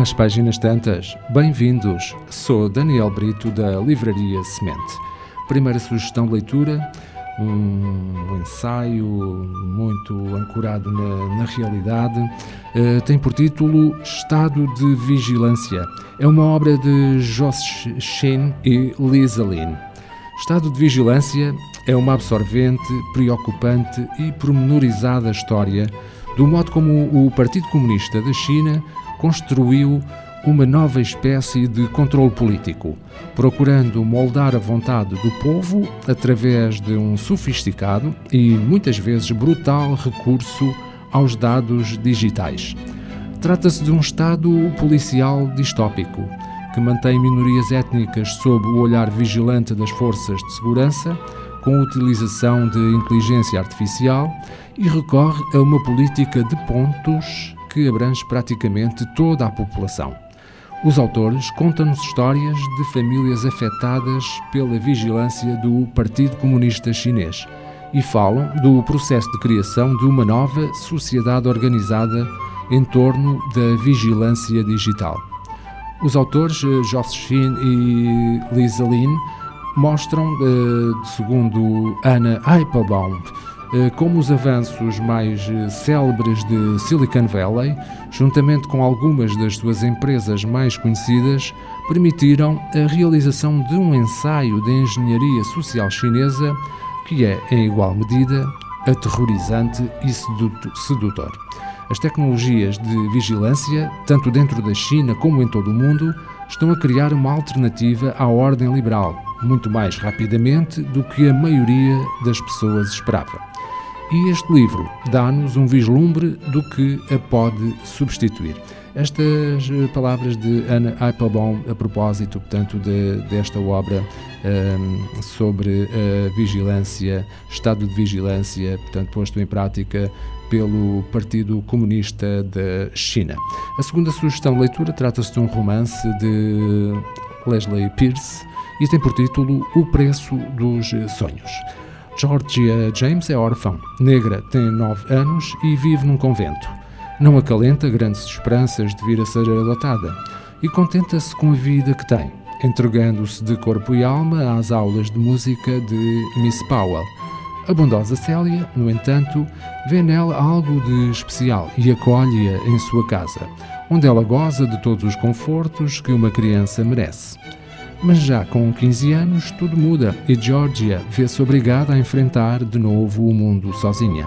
às páginas tantas. Bem-vindos. Sou Daniel Brito da Livraria Semente. Primeira sugestão de leitura, um ensaio muito ancorado na, na realidade. Uh, tem por título Estado de Vigilância. É uma obra de Josh Shin e Lisa Lynn. Estado de Vigilância é uma absorvente, preocupante e pormenorizada história do modo como o Partido Comunista da China construiu uma nova espécie de controle político, procurando moldar a vontade do povo através de um sofisticado e muitas vezes brutal recurso aos dados digitais. Trata-se de um Estado policial distópico que mantém minorias étnicas sob o olhar vigilante das forças de segurança, com utilização de inteligência artificial e recorre a uma política de pontos que abrange praticamente toda a população. Os autores contam-nos histórias de famílias afetadas pela vigilância do Partido Comunista Chinês e falam do processo de criação de uma nova sociedade organizada em torno da vigilância digital. Os autores eh, Joss Shin e Lisa Lin mostram, eh, segundo Anna eh, como os avanços mais eh, célebres de Silicon Valley, juntamente com algumas das suas empresas mais conhecidas, permitiram a realização de um ensaio de engenharia social chinesa que é, em igual medida, aterrorizante e sedutor. As tecnologias de vigilância, tanto dentro da China como em todo o mundo, estão a criar uma alternativa à ordem liberal, muito mais rapidamente do que a maioria das pessoas esperava. E este livro dá-nos um vislumbre do que a pode substituir. Estas eh, palavras de Anna Applebaum a propósito, portanto, de, desta obra um, ehm, sobre a vigilância, estado de vigilância, portanto, posto em prática pelo Partido Comunista da China. A segunda sugestão de leitura trata-se de um romance de Leslie Pierce e tem por título O Preço dos Sonhos. Georgia James é órfã, negra, tem 9 anos e vive num convento. Não acalenta grandes esperanças de vir a ser adotada e contenta-se com a vida que tem, entregando-se de corpo e alma às aulas de música de Miss Powell. A bondosa Célia, no entanto, vê nela algo de especial e acolhe-a em sua casa, onde ela goza de todos os confortos que uma criança merece. Mas já com 15 anos, tudo muda e Georgia vê-se obrigada a enfrentar de novo o mundo sozinha.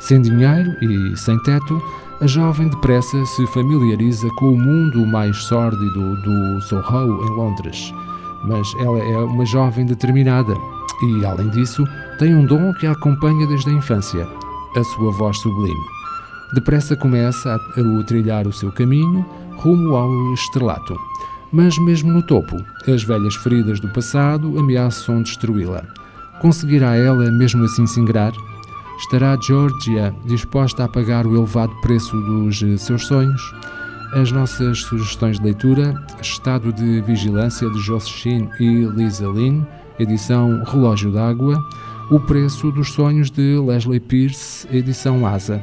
Sem dinheiro e sem teto, a jovem depressa se familiariza com o mundo mais sórdido do Soho, em Londres. Mas ela é uma jovem determinada e, além disso, tem um dom que a acompanha desde a infância: a sua voz sublime. Depressa começa a trilhar o seu caminho rumo ao estrelato. Mas, mesmo no topo, as velhas feridas do passado ameaçam destruí-la. Conseguirá ela mesmo assim se ingrar? Estará Georgia disposta a pagar o elevado preço dos eh, seus sonhos? As nossas sugestões de leitura: Estado de Vigilância de Josephine e Lisa Lynn, edição Relógio d'Água, O Preço dos Sonhos de Leslie Pierce, edição Asa.